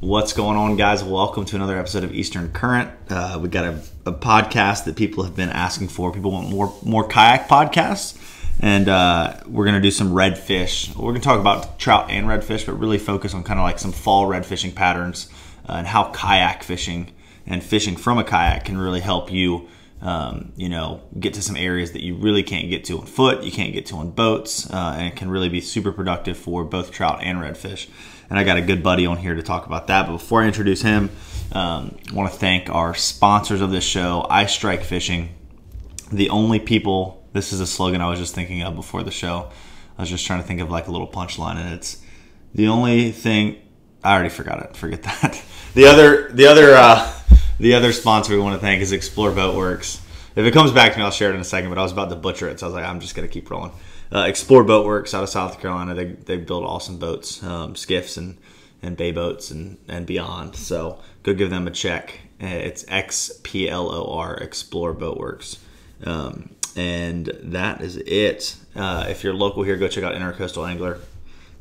What's going on, guys? Welcome to another episode of Eastern Current. Uh, we got a, a, podcast that people have been asking for. People want more more kayak podcasts, and uh, we're gonna do some redfish. We're gonna talk about trout and redfish, but really focus on kind of like some fall red fishing patterns uh, and how kayak fishing and fishing from a kayak can really help you um, you know, get to some areas that you really can't get to on foot, you can't get to on boats, uh, and it can really be super productive for both trout and redfish. And I got a good buddy on here to talk about that. But before I introduce him, um, I want to thank our sponsors of this show, I Strike Fishing. The only people, this is a slogan I was just thinking of before the show. I was just trying to think of like a little punchline, and it's the only thing. I already forgot it. Forget that. The other, the other. Uh, the other sponsor we want to thank is Explore Boat Works. If it comes back to me, I'll share it in a second. But I was about to butcher it, so I was like, I'm just gonna keep rolling. Uh, Explore Boat Works out of South Carolina. They they build awesome boats, um, skiffs and and bay boats and and beyond. So go give them a check. Uh, it's X P L O R Explore Boat Works. Um, and that is it. Uh, if you're local here, go check out Intracoastal Angler.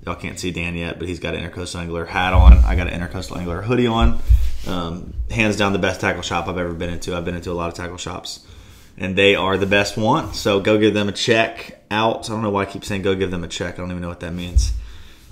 Y'all can't see Dan yet, but he's got an Intracoastal Angler hat on. I got an Intracoastal Angler hoodie on. Um, hands down, the best tackle shop I've ever been into. I've been into a lot of tackle shops, and they are the best one. So go give them a check out. I don't know why I keep saying go give them a check. I don't even know what that means.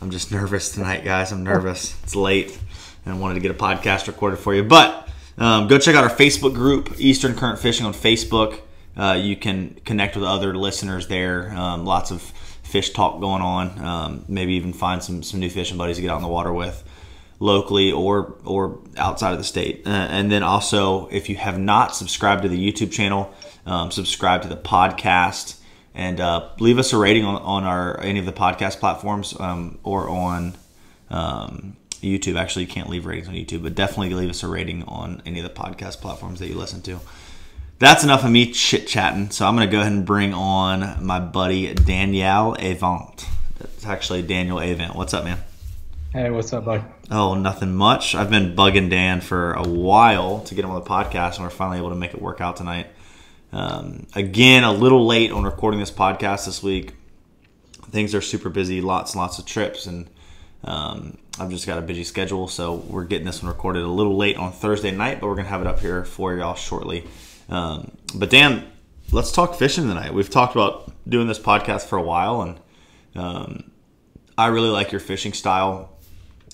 I'm just nervous tonight, guys. I'm nervous. It's late, and I wanted to get a podcast recorded for you. But um, go check out our Facebook group, Eastern Current Fishing on Facebook. Uh, you can connect with other listeners there. Um, lots of fish talk going on. Um, maybe even find some some new fishing buddies to get out in the water with locally or or outside of the state. Uh, and then also, if you have not subscribed to the YouTube channel, um, subscribe to the podcast and uh, leave us a rating on, on our any of the podcast platforms um, or on um, YouTube. Actually, you can't leave ratings on YouTube, but definitely leave us a rating on any of the podcast platforms that you listen to. That's enough of me chit chatting. So I'm going to go ahead and bring on my buddy Daniel Avant. It's actually Daniel Avant. What's up, man? Hey, what's up, bud? Oh, nothing much. I've been bugging Dan for a while to get him on the podcast, and we're finally able to make it work out tonight. Um, again, a little late on recording this podcast this week. Things are super busy, lots and lots of trips, and um, I've just got a busy schedule, so we're getting this one recorded a little late on Thursday night, but we're gonna have it up here for y'all shortly. Um, but Dan, let's talk fishing tonight. We've talked about doing this podcast for a while, and um, I really like your fishing style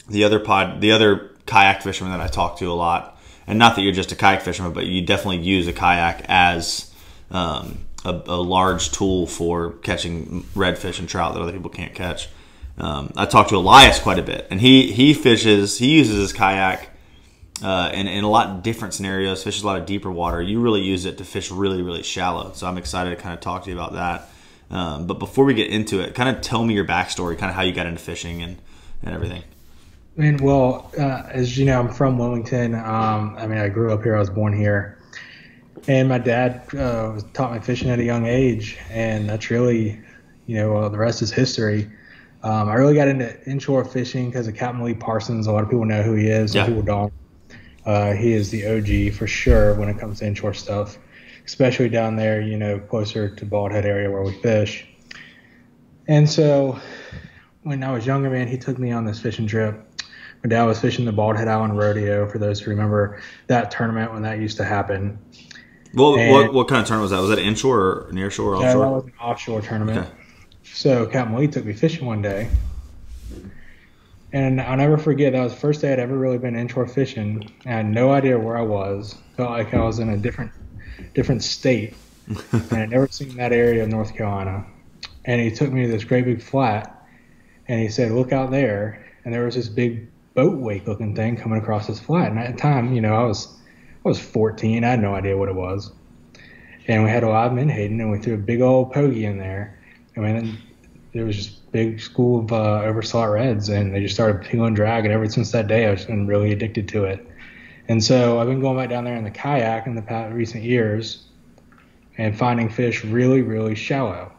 the other pod, the other kayak fisherman that I talk to a lot, and not that you're just a kayak fisherman, but you definitely use a kayak as um, a, a, large tool for catching redfish and trout that other people can't catch. Um, I talked to Elias quite a bit, and he he fishes, he uses his kayak uh, in, in a lot of different scenarios, fishes a lot of deeper water. You really use it to fish really, really shallow. So I'm excited to kind of talk to you about that. Um, but before we get into it, kind of tell me your backstory, kind of how you got into fishing and, and everything. Mean, well, uh, as you know, I'm from Wilmington. Um, I mean, I grew up here. I was born here, and my dad uh, taught me fishing at a young age, and that's really, you know, uh, the rest is history. Um, I really got into inshore fishing because of Captain Lee Parsons. A lot of people know who he is. Some people don't. Uh, he is the OG for sure when it comes to inshore stuff, especially down there, you know, closer to Bald Head area where we fish. And so, when I was younger, man, he took me on this fishing trip my dad was fishing the Bald Head Island Rodeo. For those who remember that tournament when that used to happen. Well, what, what kind of tournament was that? Was that inshore or nearshore or offshore? Yeah, that was an offshore tournament. Okay. So Captain Lee took me fishing one day, and I'll never forget that was the first day I'd ever really been inshore fishing. I had no idea where I was. Felt like I was in a different different state, and I'd never seen that area of North Carolina. And he took me to this great big flat, and he said, "Look out there." And there was this big boat wake looking thing coming across this flat. And at the time, you know, I was I was 14. I had no idea what it was. And we had a live menhaden, and we threw a big old pogie in there. I mean, there was just big school of uh, overslot reds, and they just started peeling drag. And ever since that day, I've been really addicted to it. And so I've been going back down there in the kayak in the past recent years, and finding fish really, really shallow.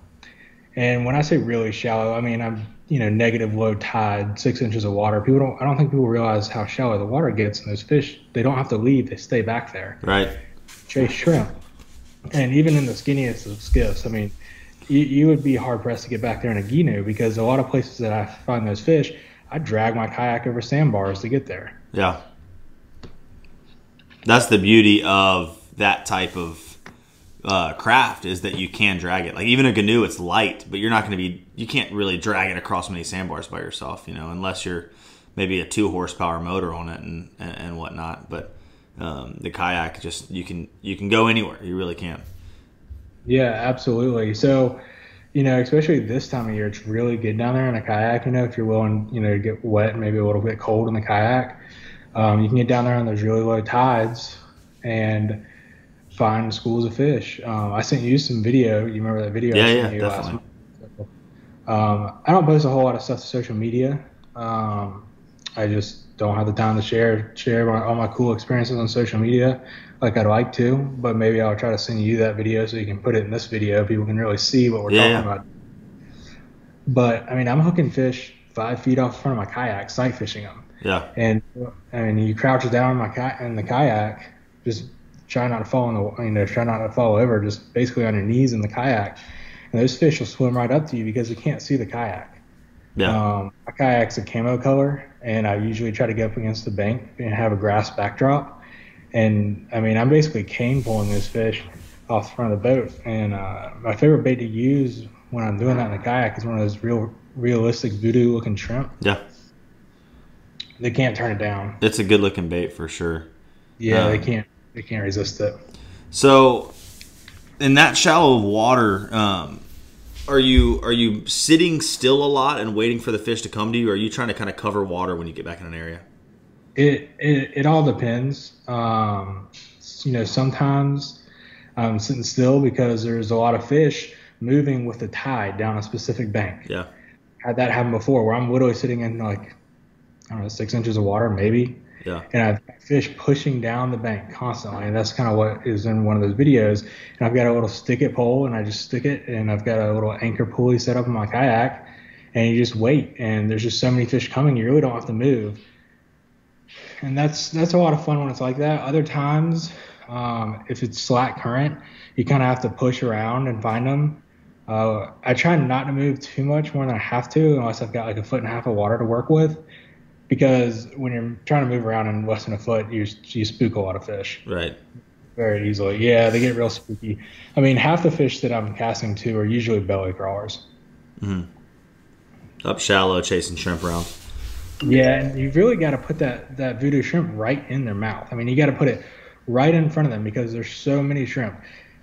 And when I say really shallow, I mean I'm you know negative low tide, six inches of water. People don't. I don't think people realize how shallow the water gets. And those fish, they don't have to leave; they stay back there. Right. Chase shrimp, and even in the skinniest of skiffs, I mean, you, you would be hard pressed to get back there in a Gheenoe because a lot of places that I find those fish, I drag my kayak over sandbars to get there. Yeah. That's the beauty of that type of uh, craft is that you can drag it. Like even a canoe, it's light, but you're not going to be. You can't really drag it across many sandbars by yourself, you know, unless you're maybe a two horsepower motor on it and and, and whatnot. But um, the kayak, just you can you can go anywhere. You really can. Yeah, absolutely. So, you know, especially this time of year, it's really good down there in a kayak. You know, if you're willing, you know, to get wet, maybe a little bit cold in the kayak, um, you can get down there on those really low tides and find schools of fish. Um, I sent you some video. You remember that video? Yeah, I yeah, you definitely. Um, I don't post a whole lot of stuff to social media. Um, I just don't have the time to share share my, all my cool experiences on social media like I'd like to. But maybe I'll try to send you that video so you can put it in this video. People can really see what we're Yeah, talking about. But I mean, I'm hooking fish five feet off the front of my kayak, sight fishing them Yeah, and and you crouch down in my ki- in the kayak, just try not to fall in the you know try not to fall over, just basically on your knees in the kayak, and those fish will swim right up to you because they can't see the kayak. yeah, Um, my kayak's a camo color, and I usually try to get up against the bank and have a grass backdrop. And I mean, I'm basically cane pulling those fish off the front of the boat. And uh, my favorite bait to use when I'm doing that in the kayak is one of those real realistic voodoo looking shrimp. yeah. They can't turn it down. It's a good looking bait for sure. Yeah, they Um, can't. They can't resist it. So, in that shallow of water, um, are you are you sitting still a lot and waiting for the fish to come to you? Or are you trying to kind of cover water when you get back in an area? It it, it all depends. Um, you know, sometimes I'm sitting still because there's a lot of fish moving with the tide down a specific bank. Yeah, Had that happen before, where I'm literally sitting in like I don't know six inches of water, maybe, yeah, and I've fish pushing down the bank constantly, and that's kind of what is in one of those videos. And I've got a little stick it pole, and I just stick it, and I've got a little anchor pulley set up in my kayak, and you just wait, and there's just so many fish coming, you really don't have to move. And that's that's a lot of fun when it's like that. Other times, um, if it's slack current, you kind of have to push around and find them. Uh, I try not to move too much more than I have to, unless I've got like a foot and a half of water to work with because when you're trying to move around in less than a foot, you you spook a lot of fish right. very easily. Yeah, they get real spooky. I mean, half the fish that I'm casting to are usually belly crawlers. Mm-hmm. Up shallow, chasing shrimp around. Yeah, and you've really got to put that that voodoo shrimp right in their mouth. I mean, you got to put it right in front of them because there's so many shrimp.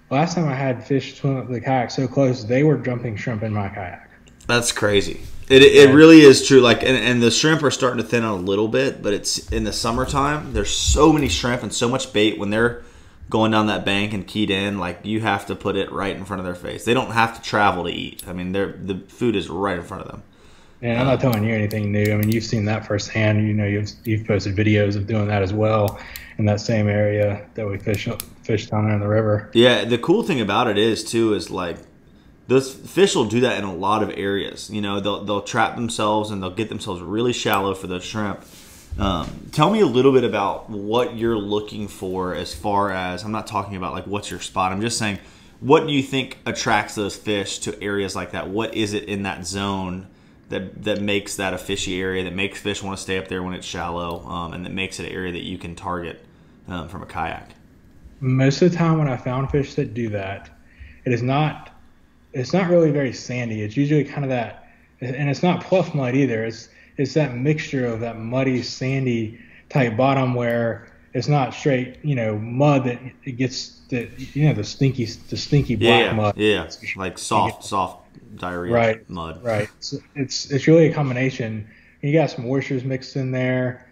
Last time I had fish swim up the kayak so close, they were jumping shrimp in my kayak. That's crazy. It, it really is true. Like, and, and the shrimp are starting to thin out a little bit, but it's in the summertime. There's so many shrimp and so much bait when they're going down that bank and keyed in. Like, you have to put it right in front of their face. They don't have to travel to eat. I mean, they're the food is right in front of them. And I'm not um, telling you anything new. I mean, you've seen that firsthand. You know, you've you've posted videos of doing that as well in that same area that we fish fish down there in the river. Yeah, the cool thing about it is too is like those fish will do that in a lot of areas. You know, they'll they'll trap themselves and they'll get themselves really shallow for the shrimp. Um, tell me a little bit about what you're looking for as far as I'm not talking about like what's your spot. I'm just saying what do you think attracts those fish to areas like that? What is it in that zone that that makes that a fishy area that makes fish want to stay up there when it's shallow um, and that makes it an area that you can target um, from a kayak? Most of the time, when I found fish that do that, it is not it's not really very sandy. It's usually kind of that, and it's not pluff mud either. It's it's that mixture of that muddy, sandy type bottom where it's not straight, you know, mud that it gets the you know the stinky the stinky black yeah, mud. Yeah, like soft, soft diarrhea Right. mud. Right. So it's it's really a combination. You got some oysters mixed in there.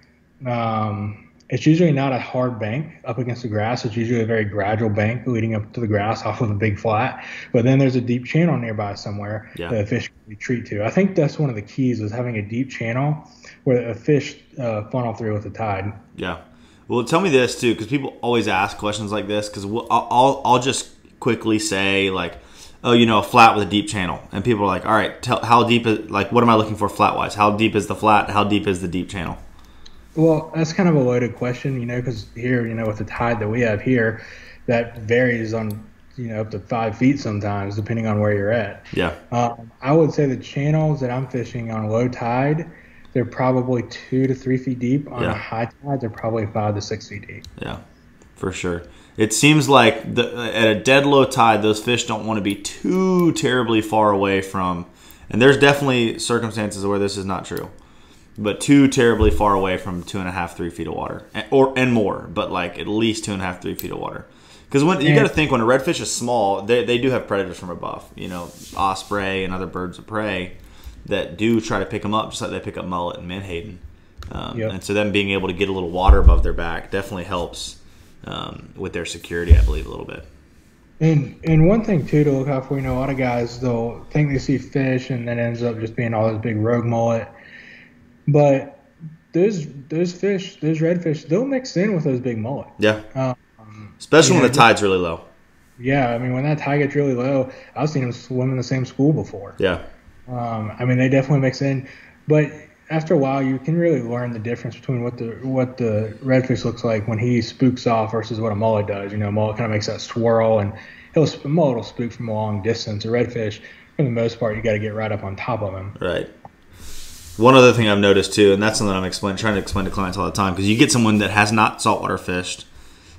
Um, it's usually not a hard bank up against the grass. It's usually a very gradual bank leading up to the grass off of a big flat. But then there's a deep channel nearby somewhere Yeah. that a fish can retreat to. I think that's one of the keys is having a deep channel where a fish uh, funnel through with the tide. Yeah. Well, tell me this too, because people always ask questions like this. Because we'll, I'll, I'll I'll just quickly say like, oh, you know, a flat with a deep channel, and people are like, all right, tell how deep is like what am I looking for flat wise? How deep is the flat? How deep is the deep channel? Well, that's kind of a loaded question, you know, because here, you know, with the tide that we have here, that varies on, you know, up to five feet sometimes, depending on where you're at. Yeah. Um, I would say the channels that I'm fishing on low tide, they're probably two to three feet deep. On Yeah. a high tide, they're probably five to six feet deep. Yeah, for sure. It seems like the, at a dead low tide, those fish don't want to be too terribly far away from. And there's definitely circumstances where this is not true, but too terribly far away from two and a half, three feet of water, and, or and more. But like at least two and a half, three feet of water. Because when you got to think when a redfish is small, they, they do have predators from above. You know, osprey and other birds of prey that do try to pick them up, just like they pick up mullet and menhaden. Um, Yep. And so them being able to get a little water above their back definitely helps um, with their security, I believe, a little bit. And and one thing too to look out for, you know, a lot of guys they'll think they see fish and then ends up just being all this big rogue mullet. But those those fish, those redfish, they'll mix in with those big mullet. Yeah, Um, especially when the tide's really low. yeah, I mean when that tide gets really low, I've seen them swim in the same school before. Yeah, Um, I mean they definitely mix in, but after a while you can really learn the difference between what the what the redfish looks like when he spooks off versus what a mullet does. You know, a mullet kind of makes that swirl, and he'll a mullet will spook from a long distance. A redfish, for the most part, you got to get right up on top of him. right. One other thing I've noticed too, and that's something I'm explain, trying to explain to clients all the time, because you get someone that has not saltwater fished,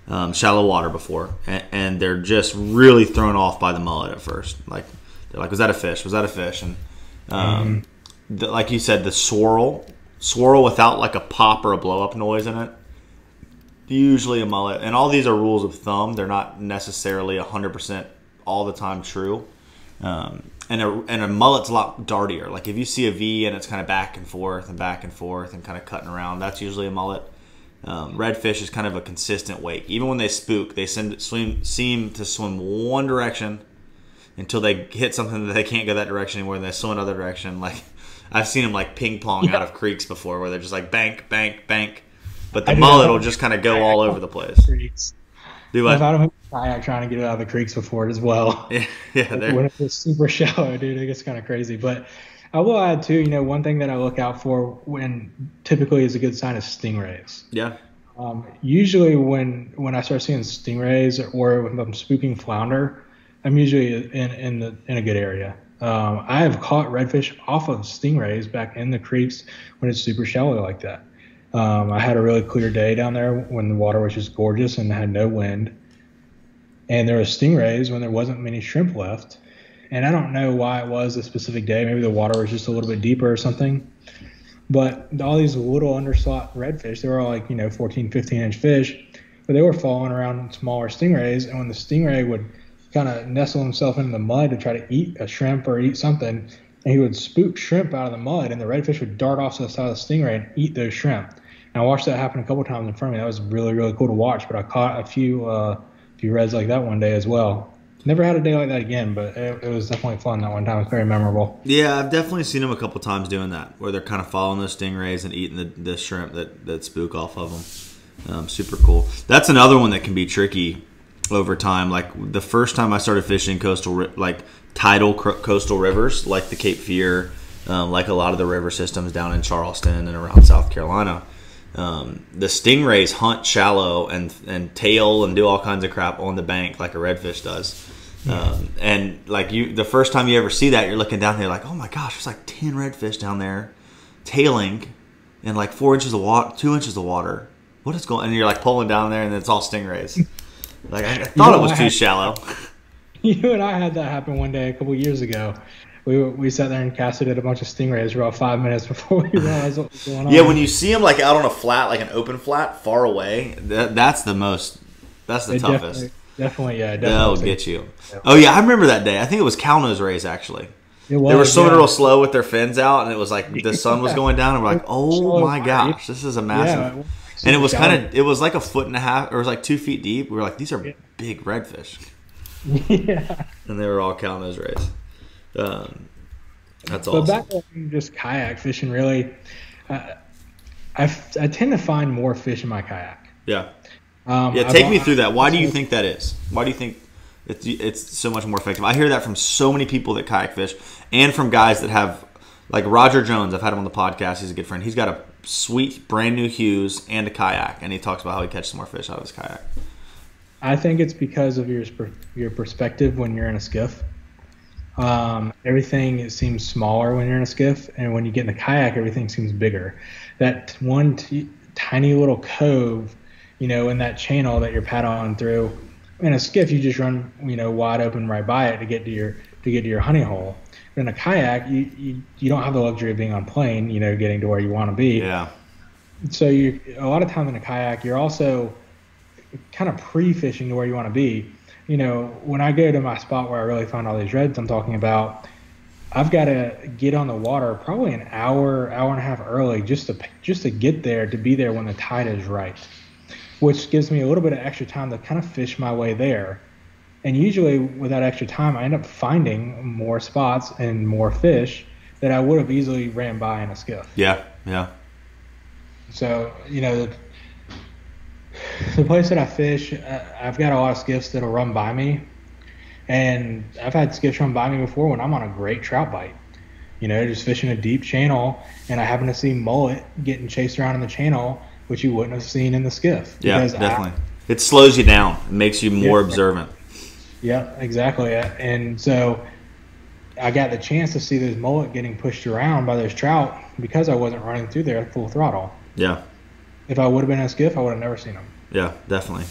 um, shallow water before, and, and they're just really thrown off by the mullet at first. Like they're like, "Was that a fish? Was that a fish?" And um, the, like you said, the swirl, swirl without like a pop or a blow up noise in it, usually a mullet. And all these are rules of thumb; they're not necessarily hundred percent all the time true. Um, and a and a mullet's a lot dartier. Like if you see a V and it's kind of back and forth and back and forth and kind of cutting around, that's usually a mullet. Um, redfish is kind of a consistent wake. Even when they spook, they send, swim, seem to swim one direction until they hit something that they can't go that direction anymore, and they swim another direction. Like I've seen them like ping pong out of creeks before, where they're just like bank, bank, bank. But the mullet will just kind of go all over the place. Do I've I? had them kayak trying to get it out of the creeks before it as well. Yeah, yeah. they're- when it's super shallow, dude, it gets kind of crazy. But I will add too, you know, one thing that I look out for when typically is a good sign is stingrays. yeah, Um, usually, when when I start seeing stingrays or when I'm spooking flounder, I'm usually in in the in a good area. Um, I have caught redfish off of stingrays back in the creeks when it's super shallow like that. Um, I had a really clear day down there when the water was just gorgeous and had no wind, and there were stingrays when there wasn't many shrimp left. And I don't know why it was a specific day. Maybe the water was just a little bit deeper or something. But all these little underslot redfish, they were all like, you know, 14, 15 inch fish, but they were falling around smaller stingrays. And when the stingray would kind of nestle himself into the mud to try to eat a shrimp or eat something, and he would spook shrimp out of the mud, and the redfish would dart off to the side of the stingray and eat those shrimp. And I watched that happen a couple times in front of me. That was really, really cool to watch. But I caught a few, uh, few reds like that one day as well. Never had a day like that again, but it, it was definitely fun that one time. It was very memorable. Yeah, I've definitely seen them a couple times doing that, where they're kind of following those stingrays and eating the, the shrimp that, that spook off of them. Um, super cool. That's another one that can be tricky over time. Like the first time I started fishing coastal, like tidal coastal rivers, like the Cape Fear, um, like a lot of the river systems down in Charleston and around South Carolina. Um, the stingrays hunt shallow and and tail and do all kinds of crap on the bank like a redfish does. Um, and like you, the first time you ever see that, you're looking down there like, oh my gosh, there's like ten redfish down there, tailing, in like four inches of water, two inches of water. What is going? And you're like pulling down there, and it's all stingrays. like I, thought know, it was too had- shallow. You and I had that happen one day a couple years ago. We, we sat there and casted at a bunch of stingrays for about five minutes before we realized what was going on. Yeah, when you see them like out on a flat, like an open flat, far away, that, that's the most. That's the They toughest. Definitely, definitely, yeah, definitely. That'll get you. Oh yeah, I remember that day. I think it was cow nose rays actually. It was, They were swimming yeah. real slow with their fins out, and it was like the sun was going down, and we're like, "Oh my gosh, this is a massive." Yeah, and it was kind of, it was like a foot and a half, or it was like two feet deep. We were like, "These are Yeah. big redfish," yeah. and they were all nose rays. Um, that's But awesome. back to just kayak fishing, really, uh, I, f- I tend to find more fish in my kayak. yeah, Um, yeah. Take me through that. Why do you think that is? Why do you think it's it's so much more effective? I hear that from so many people that kayak fish, and from guys that have like Roger Jones. I've had him on the podcast. He's a good friend. He's got a sweet brand new Hewes and a kayak, and he talks about how he catches more fish out of his kayak. I think it's because of your your perspective when you're in a skiff. Um, everything seems smaller when you're in a skiff, and when you get in the kayak, everything seems bigger. That one t- tiny little cove, you know, in that channel that you're paddling through. In a skiff, you just run, you know, wide open right by it to get to your to get to your honey hole. In a kayak, you, you you don't have the luxury of being on plane, you know, getting to where you want to be. Yeah. So you a lot of time in a kayak, you're also kind of pre-fishing to where you want to be. You know, when I go to my spot where I really find all these reds I'm talking about, I've got to get on the water probably an hour, hour and a half early just to just to get there to be there when the tide is right, which gives me a little bit of extra time to kind of fish my way there. And usually, with that extra time, I end up finding more spots and more fish that I would have easily ran by in a skiff. Yeah. Yeah. So you know, the, the place that I fish, uh, I've got a lot of skiffs that'll run by me, and I've had skiffs run by me before when I'm on a great trout bite. You know, just fishing a deep channel, and I happen to see mullet getting chased around in the channel, which you wouldn't have seen in the skiff. Yeah. because I- Definitely. it slows you down. It makes you more Yeah. observant. Yeah, exactly. And so I got the chance to see those mullet getting pushed around by those trout because I wasn't running through there at full throttle. Yeah. If I would have been in a skiff, I would have never seen them. Yeah, definitely.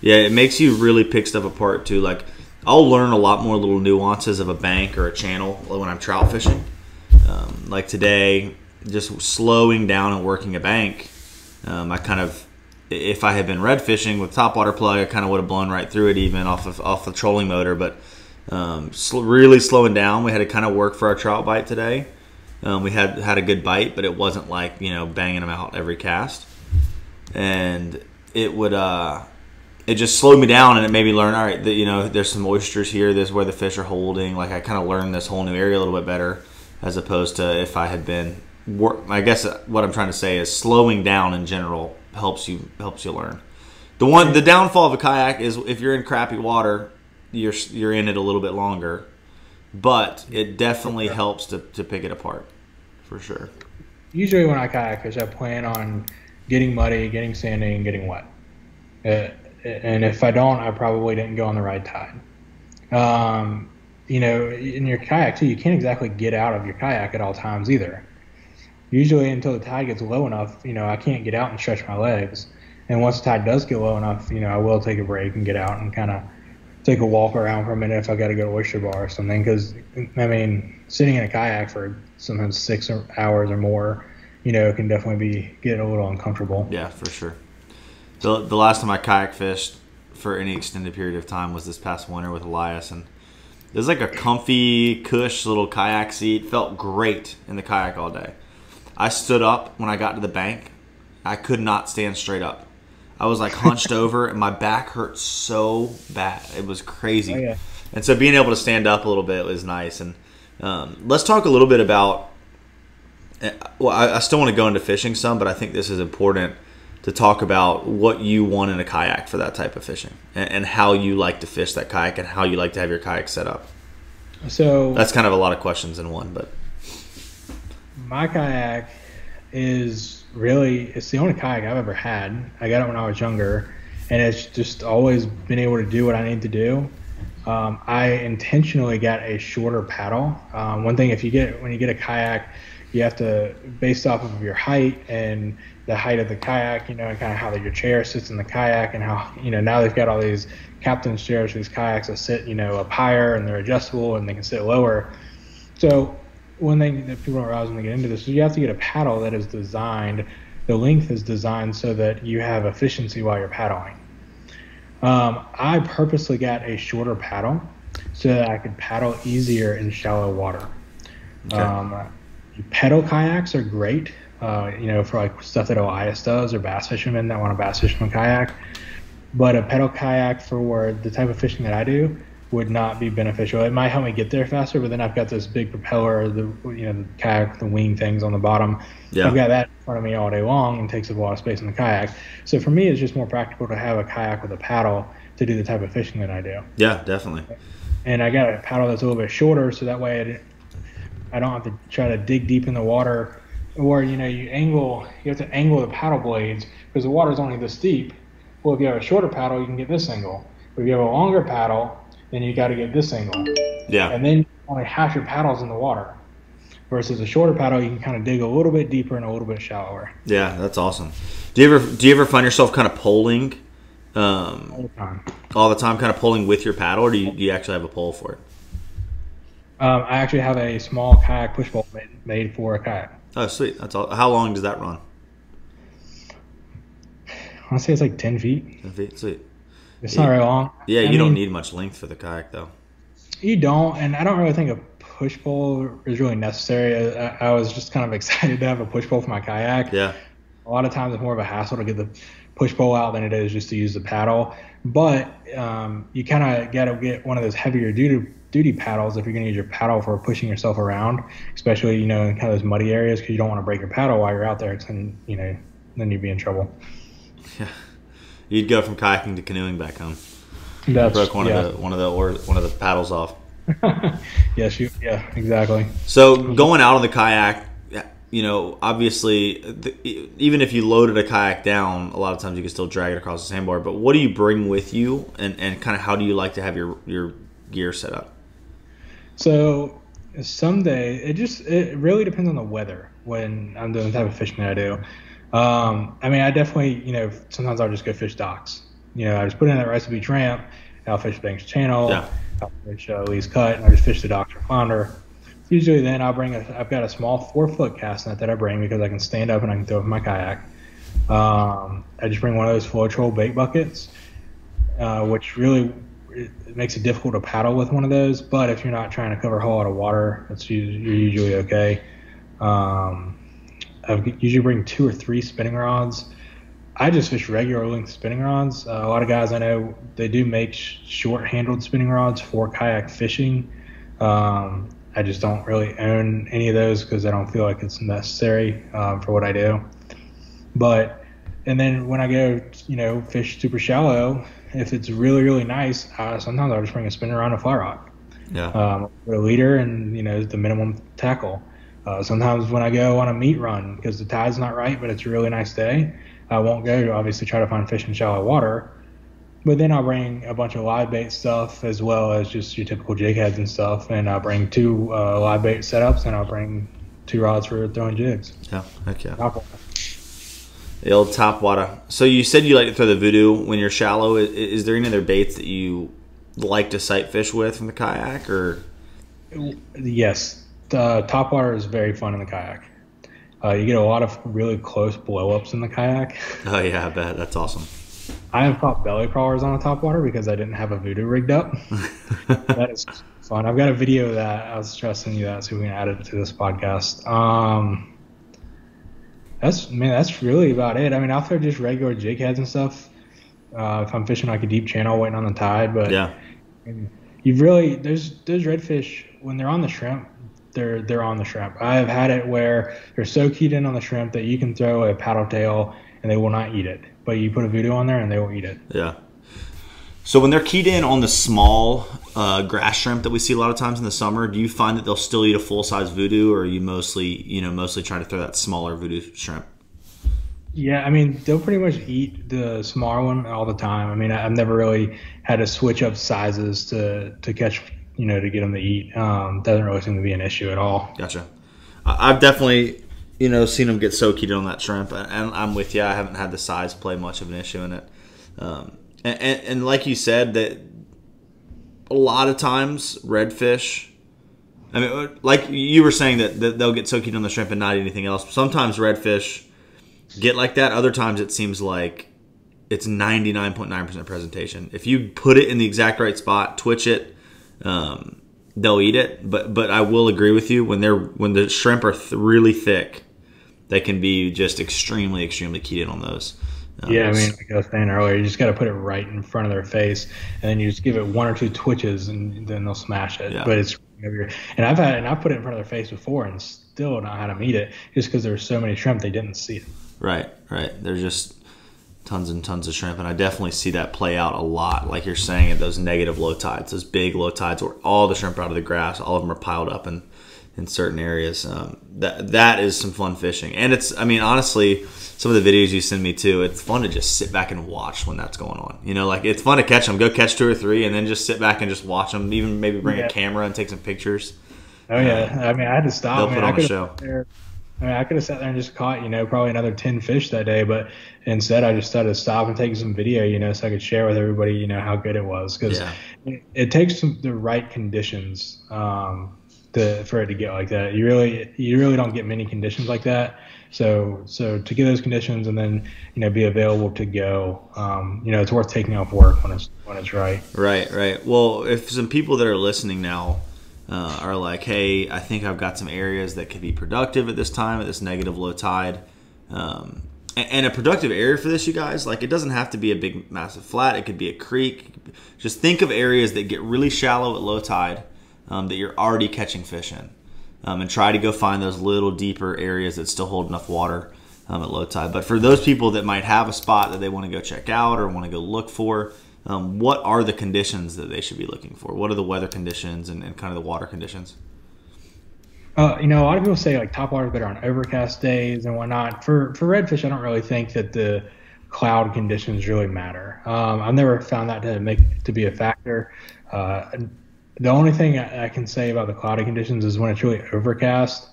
Yeah, it makes you really pick stuff apart too. Like, I'll learn a lot more little nuances of a bank or a channel when I'm trout fishing. Um, like today, just slowing down and working a bank, um, I kind of, if I had been red fishing with topwater plug, I kind of would have blown right through it even off of off the trolling motor. But um, sl- really slowing down, we had to kind of work for our trout bite today. Um, we had had a good bite, but it wasn't like you know banging them out every cast and it would uh it just slowed me down and it made me learn all right that you know there's some oysters here this is where the fish are holding like i kind of learned this whole new area a little bit better as opposed to if i had been wor- i guess what i'm trying to say is slowing down in general helps you helps you learn the one the downfall of a kayak is if you're in crappy water you're you're in it a little bit longer but it definitely helps to, to pick it apart for sure Usually, when I kayak fish, I plan on getting muddy, getting sandy, and getting wet. Uh, and if I don't, I probably didn't go on the right tide. Um, you know, in your kayak too, you can't exactly get out of your kayak at all times either. Usually, until the tide gets low enough, you know, I can't get out and stretch my legs. And once the tide does get low enough, you know, I will take a break and get out and kind of take a walk around for a minute if I got to go to oyster bar or something. Because I mean, sitting in a kayak for sometimes six hours or more, you know, can definitely be get a little uncomfortable. Yeah, for sure. The, the last time I kayak fished for any extended period of time was this past winter with Elias, and it was like a comfy, cush little kayak seat. Felt great in the kayak all day. I stood up when I got to the bank. I could not stand straight up. I was like hunched over, and my back hurt so bad. It was crazy. Oh, yeah. And so being able to stand up a little bit was nice. And um, let's talk a little bit about well, I, I still want to go into fishing some, but I think this is important to talk about what you want in a kayak for that type of fishing and, and how you like to fish that kayak and how you like to have your kayak set up. So That's kind of a lot of questions in one, but my kayak is really it's the only kayak I've ever had. I got it when I was younger, and it's just always been able to do what I need to do. Um, I intentionally got a shorter paddle. Um, one thing, if you get when you get a kayak, you have to based off of your height and the height of the kayak, you know, and kind of how your chair sits in the kayak, and how you know now they've got all these captain's chairs, these kayaks that sit, you know, up higher and they're adjustable and they can sit lower. So one thing that people don't realize when they get into this is you have to get a paddle that is designed, the length is designed so that you have efficiency while you're paddling. Um, I purposely got a shorter paddle so that I could paddle easier in shallow water. Okay. Um, pedal kayaks are great, uh, you know, for like stuff that Elias does or bass fishermen that want a bass fish from a kayak. But a pedal kayak for the type of fishing that I do would not be beneficial. It might help me get there faster, but then I've got this big propeller, the you know the kayak, the wing things on the bottom. Yeah. I've got that in front of me all day long and takes up a lot of space in the kayak. So for me, it's just more practical to have a kayak with a paddle to do the type of fishing that I do. yeah, definitely. And I got a paddle that's a little bit shorter, so that way I, I don't have to try to dig deep in the water. Or you know, you angle, you have to angle the paddle blades because the water's only this deep. Well, if you have a shorter paddle, you can get this angle. But if you have a longer paddle, then you got to get this angle. Yeah. And then only half your paddles in the water. Versus a shorter paddle, you can kind of dig a little bit deeper and a little bit shallower Yeah, that's awesome. Do you ever do you ever find yourself kind of pulling um, all the time. all the time, kind of pulling with your paddle, or do you, do you actually have a pole for it? Um, I actually have a small kayak push pole made, made for a kayak. Oh, sweet. That's all. How long does that run? I want to say it's like 10 feet. Ten feet. Sweet. It's not very long. Yeah, I you don't need much length for the kayak though. You don't, and I don't really think a push pole is really necessary. I, I was just kind of excited to have a push pole for my kayak. Yeah. A lot of times it's more of a hassle to get the push pole out than it is just to use the paddle. But um, you kind of got to get one of those heavier duty duty paddles if you're going to use your paddle for pushing yourself around, especially you know in kind of those muddy areas because you don't want to break your paddle while you're out there, 'cause then you know then you'd be in trouble. Yeah. You'd go from kayaking to canoeing back home. That's Broke one yeah. of the one of the or one of the paddles off. yes, you yeah exactly. So going out on the kayak, you know, obviously, the, even if you loaded a kayak down, a lot of times you can still drag it across the sandbar. But what do you bring with you, and, and kind of how do you like to have your your gear set up? So someday it just it really depends on the weather when I'm doing the type of fishing that I do. Um, I mean, I definitely you know sometimes I'll just go fish docks. You know, I just put in that recipe tramp. I'll fish Banks Channel. Yeah. I'll fish uh, Lee's Cut, and I just fish the docks for flounder. Usually, then I'll bring a. I've got a small four foot cast net that I bring because I can stand up and I can throw it in my kayak. Um, I just bring one of those Flow Troll bait buckets, uh, which really it makes it difficult to paddle with one of those. But if you're not trying to cover a whole lot of water, that's you're usually okay. Um, I usually bring two or three spinning rods. I just fish regular length spinning rods. Uh, a lot of guys I know they do make sh- short handled spinning rods for kayak fishing. Um, I just don't really own any of those because I don't feel like it's necessary um, for what I do. But and then when I go, you know, fish super shallow, if it's really really nice, uh, sometimes I'll just bring a spinner on a fly rock, Yeah. um, with a leader and you know the minimum tackle. Uh, sometimes when I go on a meat run because the tide's not right, but it's a really nice day, I won't go to obviously try to find fish in shallow water. But then I'll bring a bunch of live bait stuff as well as just your typical jig heads and stuff. And I'll bring two uh, live bait setups and I'll bring two rods for throwing jigs. yeah. Yeah. Top. The old top water. So you said you like to throw the voodoo when you're shallow. Is, is there any other baits that you like to sight fish with from the kayak, or Yes, the top water is very fun in the kayak. Uh, you get a lot of really close blowups in the kayak. oh yeah, I bet that's awesome. I have caught belly crawlers on a top water because I didn't have a voodoo rigged up. that is fun. I've got a video of that. I was trusting you that, so we can add it to this podcast. Um, that's man, that's really about it. I mean, I'll throw just regular jig heads and stuff uh, if I'm fishing like a deep channel, waiting on the tide. But Yeah. you've really those those redfish when they're on the shrimp, they're they're on the shrimp. I've had it where they're so keyed in on the shrimp that you can throw a paddle tail and they will not eat it, but you put a voodoo on there and they will eat it. Yeah. So when they're keyed in on the small uh, grass shrimp that we see a lot of times in the summer, do you find that they'll still eat a full size voodoo, or are you mostly, you know, mostly trying to throw that smaller voodoo shrimp? Yeah, I mean they'll pretty much eat the smaller one all the time. I mean I- I've never really had to switch up sizes to to catch you know to get them to eat. Um, doesn't really seem to be an issue at all. Gotcha. I've definitely, you know, seen them get so keyed on that shrimp, and I'm with you. I haven't had the size play much of an issue in it. Um, and, and, and like you said, that a lot of times redfish. I mean, like you were saying that, that they'll get so keyed on the shrimp and not anything else. Sometimes redfish get like that. Other times it seems like it's 99.9% presentation. If you put it in the exact right spot, twitch it, um, they'll eat it. But but I will agree with you when they're when the shrimp are th- really thick, they can be just extremely extremely keyed in on those. Um, Yeah, I mean, like I was saying earlier, you just got to put it right in front of their face, and then you just give it one or two twitches, and then they'll smash it. Yeah. But it's and I've had and I've put it in front of their face before, and still not had them eat it, just because there's so many shrimp they didn't see it. Right, right. They're just tons and tons of shrimp, and I definitely see that play out a lot. Like you're saying, at those negative low tides, those big low tides where all the shrimp are out of the grass, all of them are piled up, and in certain areas. Um, that that is some fun fishing, and it's I mean honestly, some of the videos you send me too, it's fun to just sit back and watch when that's going on. You know, like it's fun to catch them, go catch two or three, and then just sit back and just watch them. Even maybe bring Yeah. a camera and take some pictures. Oh yeah, I mean I had to stop. They'll I mean, put I on a could've show. I mean, I could have sat there and just caught, you know, probably another ten fish that day, but instead I just started to stop and take some video, you know, so I could share with everybody, you know, how good it was because Yeah. it, it takes some, the right conditions um, to for it to get like that. You really, you really don't get many conditions like that. So, so to get those conditions and then, you know, be available to go, um, you know, it's worth taking off work when it's when it's right. Right, right. Well, if some people that are listening now uh, are like, "Hey, I think I've got some areas that could be productive at this time at this negative low tide," um, and, a productive area for this, you guys, like it doesn't have to be a big, massive flat. It could be a creek. Just think of areas that get really shallow at low tide um, that you're already catching fish in, um, and try to go find those little deeper areas that still hold enough water um, at low tide. But for those people that might have a spot that they want to go check out or want to go look for, um, what are the conditions that they should be looking for? What are the weather conditions and, and kind of the water conditions? Uh, you know, a lot of people say like top water is better on overcast days and whatnot. For for redfish, I don't really think that the cloud conditions really matter. Um, I've never found that to make to be a factor. Uh, the only thing I, I can say about the cloudy conditions is when it's really overcast.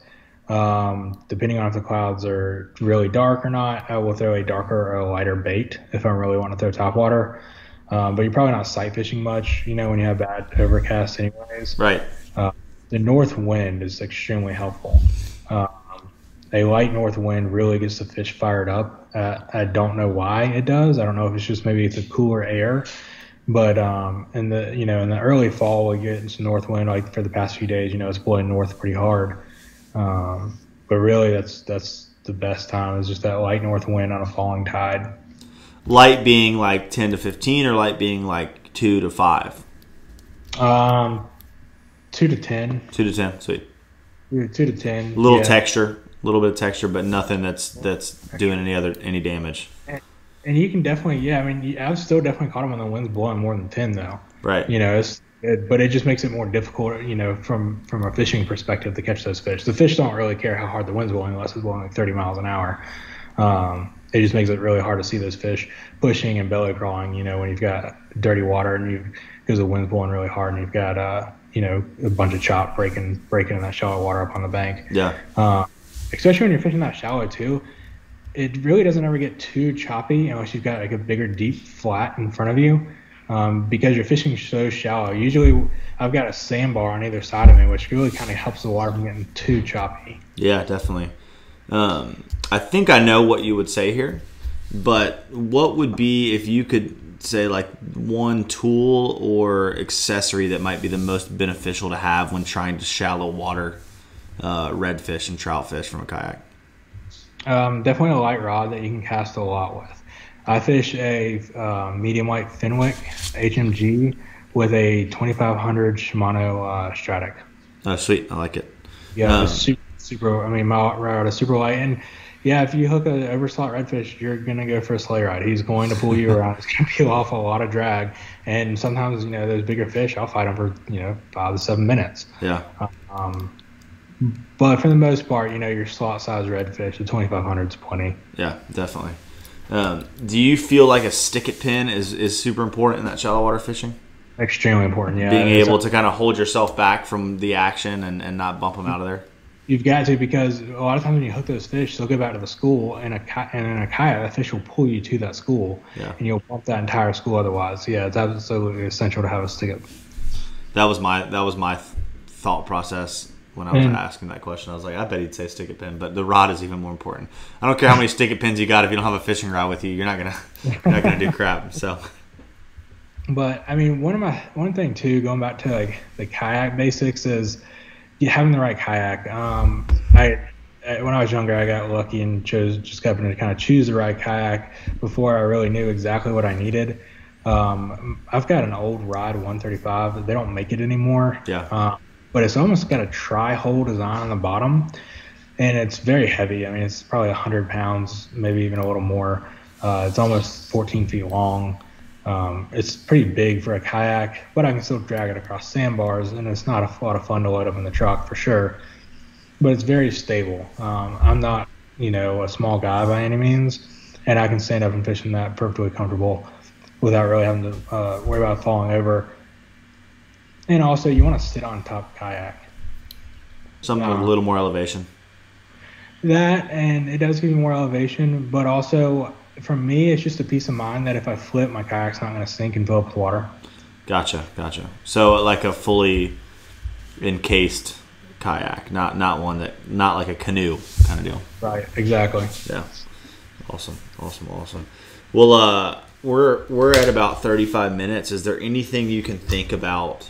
Um, depending on if the clouds are really dark or not, I will throw a darker or a lighter bait if I really want to throw top water. Um, but you're probably not sight fishing much, you know, when you have bad overcast, anyways Right. the north wind is extremely helpful. Um, a light north wind really gets the fish fired up. Uh, I don't know why it does. I don't know if it's just maybe it's a cooler air, but um, in the you know in the early fall we get some north wind like for the past few days. You know it's blowing north pretty hard, um, but really that's that's the best time is just that light north wind on a falling tide. Light being like 10 to 15 or light being like 2 to 5? Um, two to ten, 2 to 10. Sweet. two to ten. A little yeah. texture, a little bit of texture, but nothing that's that's doing any other any damage. And you can definitely, yeah. I mean, I've still definitely caught them when the wind's blowing more than ten, though. Right. You know, it's it, but it just makes it more difficult, you know, from from a fishing perspective to catch those fish. The fish don't really care how hard the wind's blowing unless it's blowing like 30 miles an hour. Um, it just makes it really hard to see those fish pushing and belly crawling. You know, when you've got dirty water and you because the wind's blowing really hard and you've got uh, you know, a bunch of chop breaking breaking in that shallow water up on the bank Yeah. uh, especially when you're fishing that shallow too. It really doesn't ever get too choppy unless you've got like a bigger deep flat in front of you, um, because you're fishing so shallow. Usually, I've got a sandbar on either side of me, which really kind of helps the water from getting too choppy. Yeah, definitely. Um, I think I know what you would say here, but what would be if you could say like one tool or accessory that might be the most beneficial to have when trying to shallow water uh, redfish and trout fish from a kayak? Um, definitely a light rod that you can cast a lot with. I fish a uh, medium light Fenwick HMG with a 2500 Shimano uh, Stratic. Oh, sweet. I like it. Yeah, Um, super, super. I mean, my rod is super light, and yeah, if you hook a overslot redfish, you're gonna go for a sleigh ride. He's going to pull you around. It's gonna peel off a lot of drag, and sometimes you know those bigger fish, I'll fight them for you know five to seven minutes. Yeah. Um, but for the most part, you know your slot size redfish, the 2500 is plenty. Yeah, definitely. Um, do you feel like a stick it pin is, is super important in that shallow water fishing? Extremely important. Yeah, Being able to kind of hold yourself back from the action and, and not bump them out of there. You've got to because a lot of times when you hook those fish, they'll go back to the school, and a and in a kayak, the fish will pull you to that school, Yeah. and you'll bump that entire school otherwise. Yeah, it's absolutely essential to have a stick up. That was my that was my th- thought process when I was Mm. asking that question. I was like, I bet he'd say stick it pin, but the rod is even more important. I don't care how many stick it pins you got if you don't have a fishing rod with you, you're not gonna you're not gonna do crap. So But I mean, one of my one thing too, going back to like the kayak basics is you having the right kayak. Um, I when I was younger, I got lucky and chose just happened to kind of choose the right kayak before I really knew exactly what I needed. Um, I've got an old Ride 135. They don't make it anymore. Yeah. Uh, but it's almost got a tri-hull design on the bottom, and it's very heavy. I mean, it's probably 100 pounds, maybe even a little more. Uh, it's almost 14 feet long. Um, it's pretty big for a kayak, but I can still drag it across sandbars, and it's not a lot of fun to load up in the truck for sure. but it's very stable. Um, I'm not, you know, a small guy by any means, and I can stand up and fish in that perfectly comfortable without really having to uh, worry about falling over. And also, you want to sit on top kayak. Something with a Um, little more elevation. That and it does give you more elevation, but also for me, it's just a peace of mind that if I flip, my kayak's not going to sink and fill up with water. Gotcha, gotcha. So like a fully encased kayak, not not one that not like a canoe kind of deal. Right. Exactly. Yeah. Awesome. Awesome. Awesome. Well, uh, we're we're at about 35 minutes. Is there anything you can think about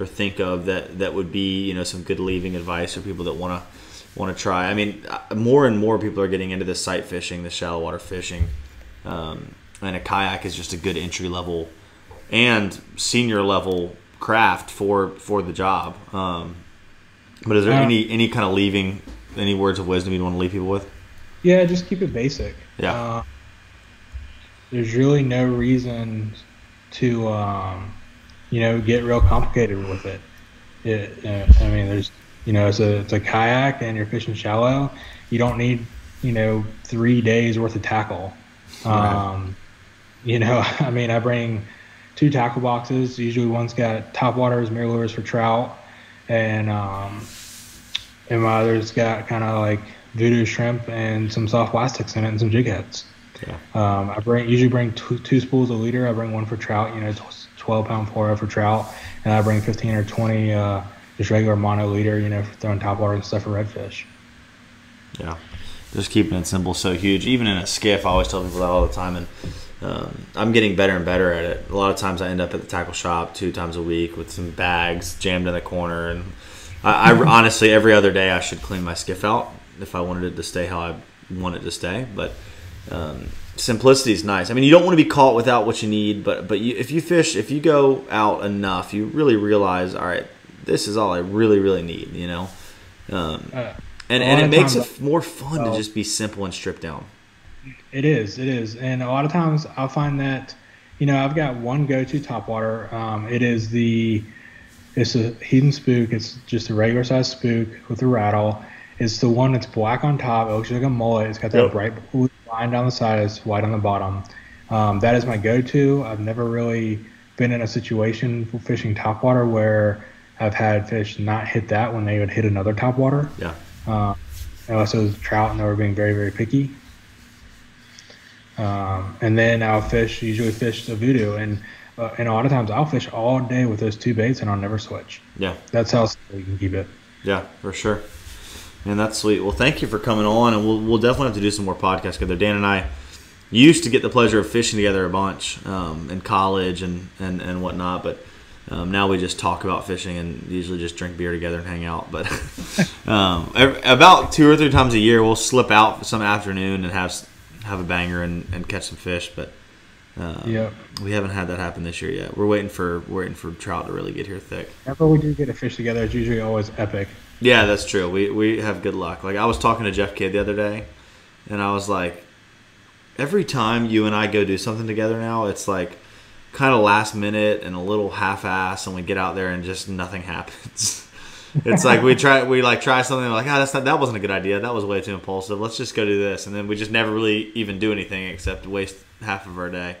or think of that that would be you know some good leaving advice for people that want to want to try? I mean, uh, more and more people are getting into the sight fishing, the shallow water fishing, um, and a kayak is just a good entry level and senior level craft for for the job. Um, but is there Uh, any any kind of leaving any words of wisdom you'd want to leave people with? Yeah, just keep it basic. Yeah. Uh, there's really no reason to, um, you know, get real complicated with it. It, uh, I mean, there's, you know, it's a it's a kayak and you're fishing shallow. You don't need, you know, three days worth of tackle. Right. Um, you know, I mean, I bring two tackle boxes. Usually, one's got top waters, MirrOlures for trout, and um, and my other's got kind of like Vudu shrimp and some soft plastics in it and some jig heads. Yeah. Um, I bring usually bring two, two spools a leader. I bring one for trout, you know, 12 pound fluoro for trout, and I bring 15 or 20 uh, just regular mono leader, you know, for throwing top water and stuff for redfish. Yeah, just keeping it simple so huge. Even in a skiff, I always tell people that all the time, and um, I'm getting better and better at it. A lot of times, I end up at the tackle shop two times a week with some bags jammed in the corner, and I, I honestly every other day I should clean my skiff out if I wanted it to stay how I want it to stay. But um, simplicity is nice. I mean, you don't want to be caught without what you need, but but you, if you fish, if you go out enough, you really realize, all right, this is all I really really need. You know. Um, Uh, and and it makes it more fun to just be simple and stripped down. It is, it is, and a lot of times I'll find that, you know, I've got one go-to top water. Um, it is the, it's a Heddon Spook. It's just a regular size spook with a rattle. It's the one that's black on top. It looks like a mullet. It's got that Yep. bright blue line down the side. It's white on the bottom. Um, that is my go-to. I've never really been in a situation for fishing top water where I've had fish not hit that when they would hit another top water. Yeah. Uh, and also trout, and they were being very, very picky. Um, and then I'll fish, usually fish the Vudu, and uh, and a lot of times I'll fish all day with those two baits, and I'll never switch. Yeah. That's how you can keep it. Yeah, for sure. And that's sweet. Well, thank you for coming on, and we'll, we'll definitely have to do some more podcasts together. Dan and I used to get the pleasure of fishing together a bunch um, in college and, and, and whatnot, but um, now we just talk about fishing and usually just drink beer together and hang out. But um, about two or three times a year, we'll slip out some afternoon and have have a banger and, and catch some fish. But uh, Yep. we haven't had that happen this year yet. We're waiting for we're waiting for trout to really get here thick. Whenever we do get a fish together, it's usually always epic. Yeah, that's true. We we have good luck. Like I was talking to Jeff Kidd the other day, and I was like, every time you and I go do something together now, it's like kind of last minute and a little half ass, and we get out there and just nothing happens. it's like we try we like try something like ah that's not that wasn't a good idea that was way too impulsive let's just go do this and then we just never really even do anything except waste half of our day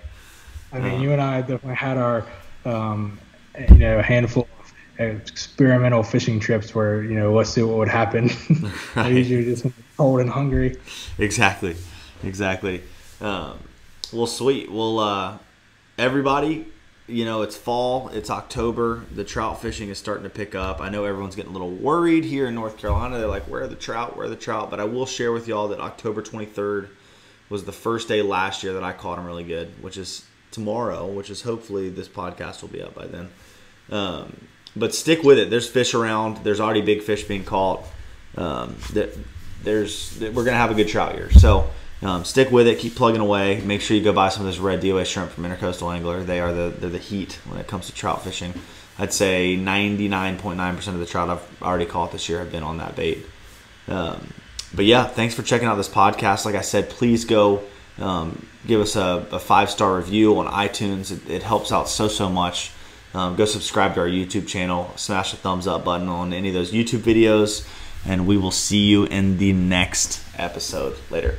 I mean, Uh. you and I definitely had our, um, you know, handful of experimental fishing trips where you know let's see what would happen. I Right. usually just cold and hungry. exactly. Exactly. Um, well sweet. Well uh, everybody you know it's fall it's october the trout fishing is starting to pick up. I know everyone's getting a little worried here in north carolina. They're like where are the trout? Where are the trout? But i will share with y'all that october 23rd was the first day last year that i caught them really good which is tomorrow which is hopefully this podcast will be up by then. Um, but stick with it there's fish around there's already big fish being caught um, that there's we're gonna have a good trout year. So um, stick with it, keep plugging away. Make sure you go buy some of this red DOA shrimp from Intracoastal Angler. They are the they're the heat when it comes to trout fishing. I'd say 99.9% of the trout I've already caught this year have been on that bait. Um, but yeah, thanks for checking out this podcast. Like I said, please go um, give us a, a five star review on iTunes. It, it helps out so so much. Um, go subscribe to our YouTube channel. Smash the thumbs up button on any of those YouTube videos. and we will see you in the next episode. Later.